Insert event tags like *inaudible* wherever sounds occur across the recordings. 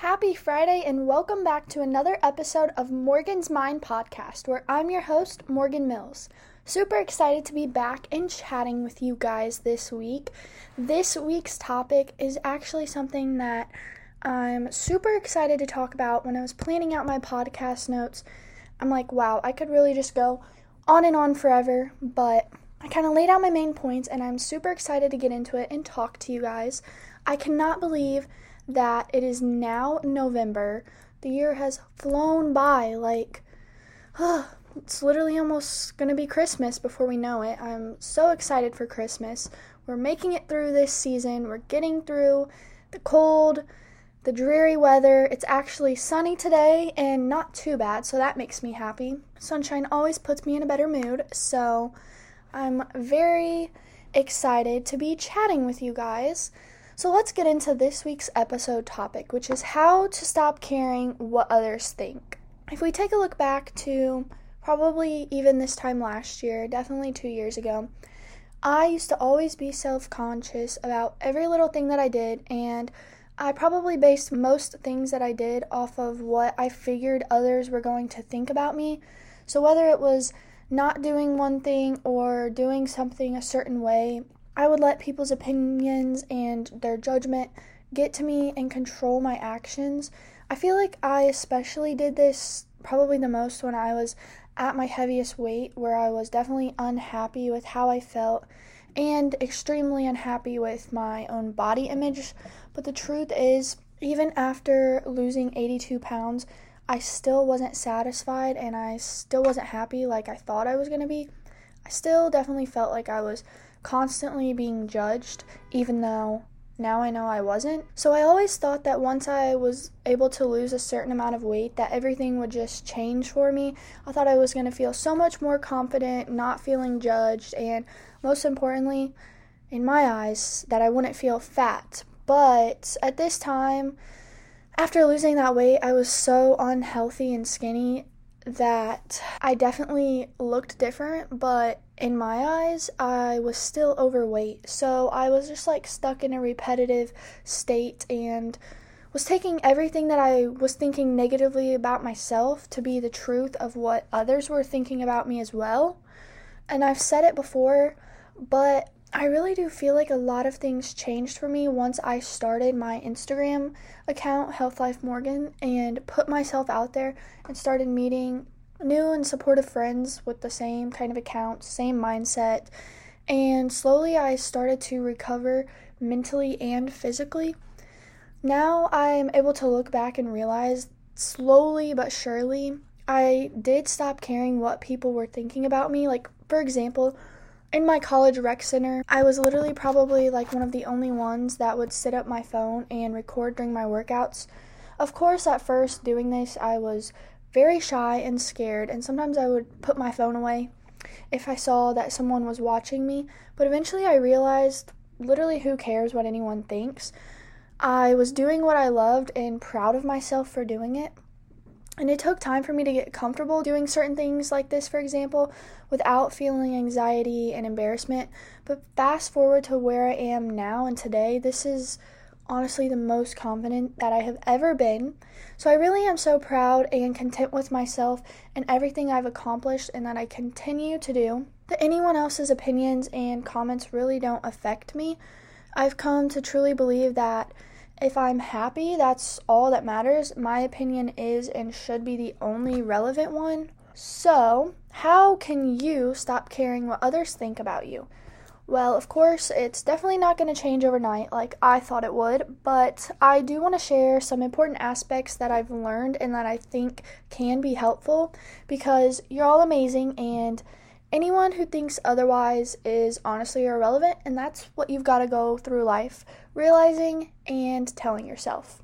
Happy Friday, and welcome back to another episode of Morgan's Mind Podcast, where I'm your host, Morgan Mills. Super excited to be back and chatting with you guys this week. This week's topic is actually something that I'm super excited to talk about. When I was planning out my podcast notes, I'm like, wow, I could really just go on and on forever, but I kind of laid out my main points, and I'm super excited to get into it and talk to you guys. I cannot believe that it is now November. The year has flown by like *sighs* it's literally almost going to be Christmas before we know it. I'm so excited for Christmas. We're making it through this season. We're getting through the cold, the dreary weather. It's actually sunny today and not too bad, so that makes me happy. Sunshine always puts me in a better mood, so I'm very excited to be chatting with you guys. So let's get into this week's episode topic, which is how to stop caring what others think. If we take a look back to probably even this time last year, definitely two years ago, I used to always be self conscious about every little thing that I did, and I probably based most things that I did off of what I figured others were going to think about me. So whether it was not doing one thing or doing something a certain way, I would let people's opinions and their judgment get to me and control my actions. I feel like I especially did this probably the most when I was at my heaviest weight, where I was definitely unhappy with how I felt and extremely unhappy with my own body image. But the truth is, even after losing 82 pounds, I still wasn't satisfied and I still wasn't happy like I thought I was going to be. I still definitely felt like I was constantly being judged, even though now I know I wasn't. So I always thought that once I was able to lose a certain amount of weight, that everything would just change for me. I thought I was going to feel so much more confident, not feeling judged, and most importantly, in my eyes, that I wouldn't feel fat. But at this time, after losing that weight, I was so unhealthy and skinny that I definitely looked different, but in my eyes, I was still overweight. So I was just like stuck in a repetitive state and was taking everything that I was thinking negatively about myself to be the truth of what others were thinking about me as well. And I've said it before, but I really do feel like a lot of things changed for me once I started my Instagram account, Health Life Morgan, and put myself out there and started meeting new and supportive friends with the same kind of account, same mindset. And slowly I started to recover mentally and physically. Now I'm able to look back and realize slowly but surely I did stop caring what people were thinking about me. Like, for example, in my college rec center, I was literally probably like one of the only ones that would sit up my phone and record during my workouts. Of course, at first doing this, I was very shy and scared, and sometimes I would put my phone away if I saw that someone was watching me. But eventually, I realized literally who cares what anyone thinks. I was doing what I loved and proud of myself for doing it. And it took time for me to get comfortable doing certain things like this, for example, without feeling anxiety and embarrassment. But fast forward to where I am now and today, this is honestly the most confident that I have ever been. So I really am so proud and content with myself and everything I've accomplished and that I continue to do. That anyone else's opinions and comments really don't affect me. I've come to truly believe that if I'm happy, that's all that matters. My opinion is and should be the only relevant one. So, how can you stop caring what others think about you? Well, of course, it's definitely not going to change overnight like I thought it would, but I do want to share some important aspects that I've learned and that I think can be helpful because you're all amazing and Anyone who thinks otherwise is honestly irrelevant, and that's what you've got to go through life realizing and telling yourself.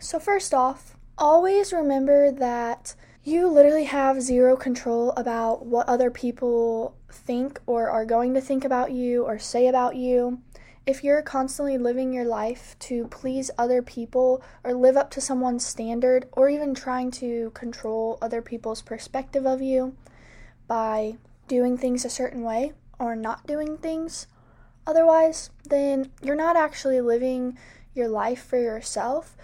So, first off, always remember that you literally have zero control about what other people think or are going to think about you or say about you. If you're constantly living your life to please other people or live up to someone's standard or even trying to control other people's perspective of you by doing things a certain way or not doing things otherwise, then you're not actually living your life for yourself,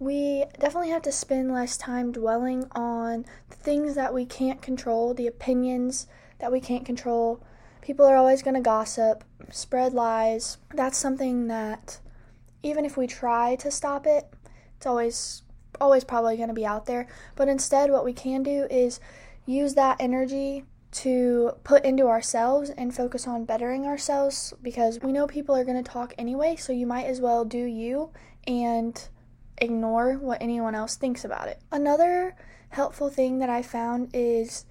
we definitely have to spend less time dwelling on the things that we can't control, the opinions that we can't control. People are always going to gossip, spread lies. That's something that even if we try to stop it, it's always always probably going to be out there. But instead what we can do is use that energy to put into ourselves and focus on bettering ourselves because we know people are going to talk anyway, so you might as well do you and ignore what anyone else thinks about it. Another helpful thing that I found is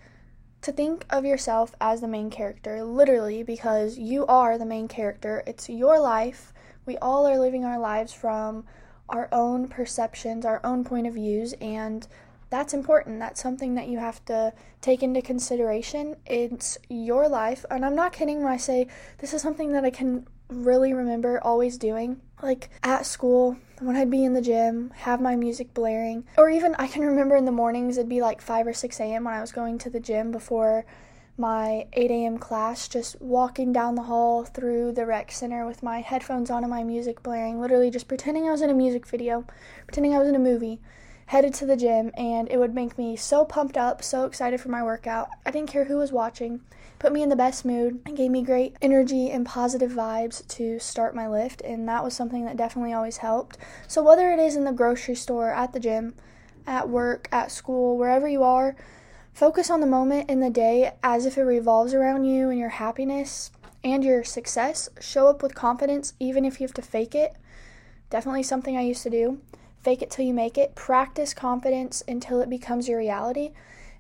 to think of yourself as the main character, literally, because you are the main character. It's your life. We all are living our lives from our own perceptions, our own point of views, and that's important. That's something that you have to take into consideration. It's your life, and I'm not kidding when I say this is something that I can really remember always doing. Like at school, when I'd be in the gym, have my music blaring, or even I can remember in the mornings, it'd be like 5 or 6 a.m. when I was going to the gym before my 8 a.m. class, just walking down the hall through the rec center with my headphones on and my music blaring, literally just pretending I was in a music video, pretending I was in a movie headed to the gym, and it would make me so pumped up, so excited for my workout. I didn't care who was watching. Put me in the best mood and gave me great energy and positive vibes to start my lift, and that was something that definitely always helped. So, whether it is in the grocery store, at the gym, at work, at school, wherever you are, focus on the moment in the day as if it revolves around you and your happiness and your success. Show up with confidence, even if you have to fake it. Definitely something I used to do fake it till you make it. Practice confidence until it becomes your reality.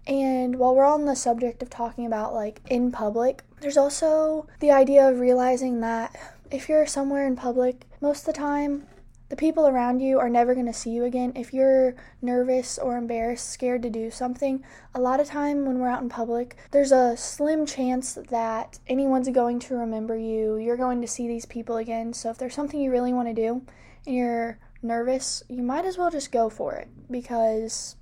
And while we're on the subject of talking about like in public, there's also the idea of realizing that if you're somewhere in public, most of the time, the people around you are never going to see you again. If you're nervous or embarrassed, scared to do something, a lot of time when we're out in public, there's a slim chance that anyone's going to remember you. You're going to see these people again. So if there's something you really want to do and you're nervous, you might as well just go for it because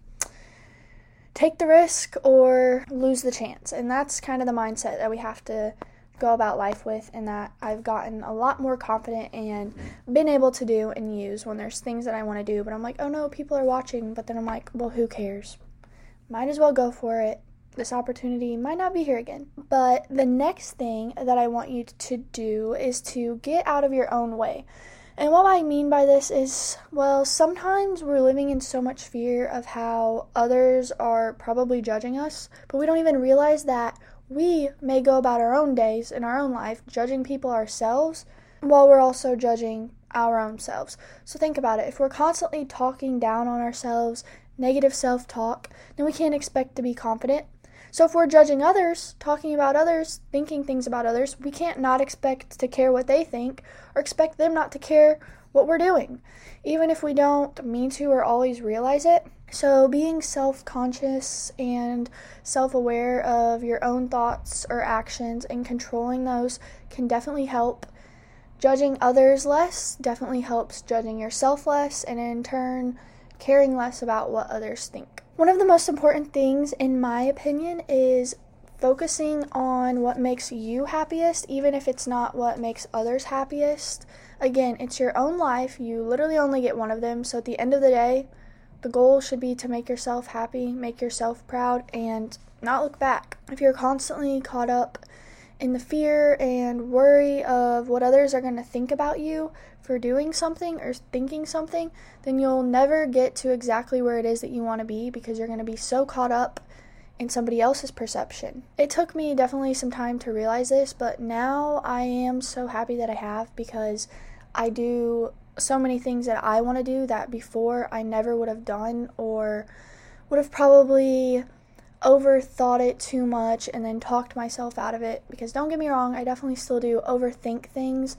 take the risk or lose the chance. And that's kind of the mindset that we have to go about life with, and that I've gotten a lot more confident and been able to do and use when there's things that I want to do. But I'm like, oh no, people are watching. But then I'm like, well, who cares? Might as well go for it. This opportunity might not be here again. But the next thing that I want you to do is to get out of your own way. And what I mean by this is, well, sometimes we're living in so much fear of how others are probably judging us, but we don't even realize that we may go about our own days in our own life judging people ourselves while we're also judging our own selves. So think about it. If we're constantly talking down on ourselves, negative self talk, then we can't expect to be confident so if we're judging others, talking about others, thinking things about others, we can't not expect to care what they think or expect them not to care what we're doing, even if we don't mean to or always realize it. So, being self conscious and self aware of your own thoughts or actions and controlling those can definitely help. Judging others less definitely helps judging yourself less, and in turn, caring less about what others think. One of the most important things, in my opinion, is focusing on what makes you happiest, even if it's not what makes others happiest. Again, it's your own life. You literally only get one of them. So at the end of the day, the goal should be to make yourself happy, make yourself proud, and not look back. If you're constantly caught up in the fear and worry of what others are going to think about you for doing something or thinking something, then you'll never get to exactly where it is that you want to be because you're going to be so caught up in somebody else's perception. It took me definitely some time to realize this, but now I am so happy that I have because I do so many things that I want to do that before I never would have done or would have probably overthought it too much and then talked myself out of it because don't get me wrong, I definitely still do overthink things,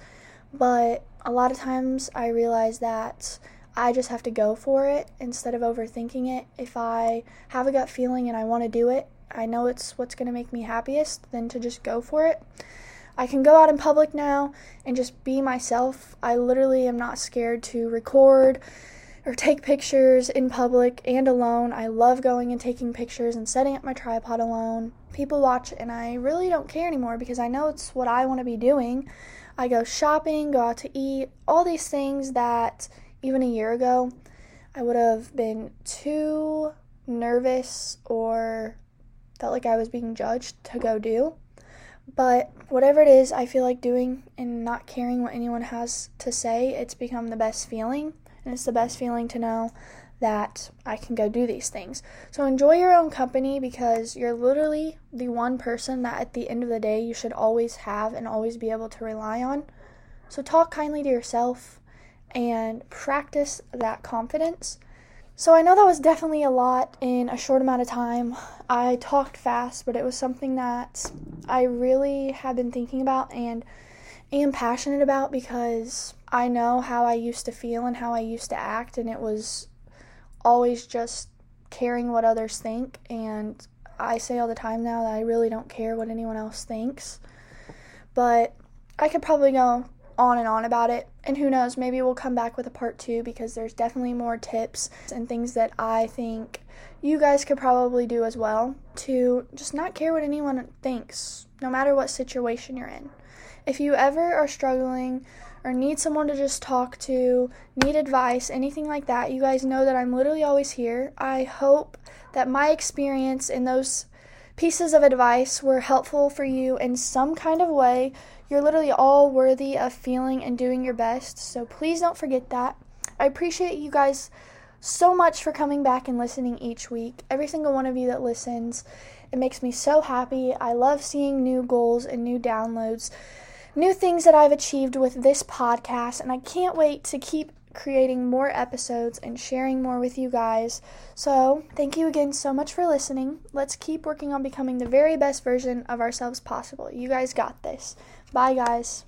but a lot of times I realize that I just have to go for it instead of overthinking it. If I have a gut feeling and I want to do it, I know it's what's going to make me happiest, then to just go for it. I can go out in public now and just be myself. I literally am not scared to record or take pictures in public and alone. I love going and taking pictures and setting up my tripod alone. People watch and I really don't care anymore because I know it's what I want to be doing. I go shopping, go out to eat, all these things that even a year ago I would have been too nervous or felt like I was being judged to go do. But whatever it is I feel like doing and not caring what anyone has to say, it's become the best feeling. And it's the best feeling to know that I can go do these things. So enjoy your own company because you're literally the one person that at the end of the day you should always have and always be able to rely on. So talk kindly to yourself and practice that confidence. So I know that was definitely a lot in a short amount of time. I talked fast, but it was something that I really have been thinking about and am passionate about because I know how I used to feel and how I used to act, and it was always just caring what others think. And I say all the time now that I really don't care what anyone else thinks. But I could probably go on and on about it. And who knows, maybe we'll come back with a part two because there's definitely more tips and things that I think you guys could probably do as well to just not care what anyone thinks, no matter what situation you're in. If you ever are struggling or need someone to just talk to, need advice, anything like that, you guys know that I'm literally always here. I hope that my experience and those pieces of advice were helpful for you in some kind of way. You're literally all worthy of feeling and doing your best, so please don't forget that. I appreciate you guys so much for coming back and listening each week. Every single one of you that listens, it makes me so happy. I love seeing new goals and new downloads new things that I've achieved with this podcast, and I can't wait to keep creating more episodes and sharing more with you guys. So, thank you again so much for listening. Let's keep working on becoming the very best version of ourselves possible. You guys got this. Bye, guys.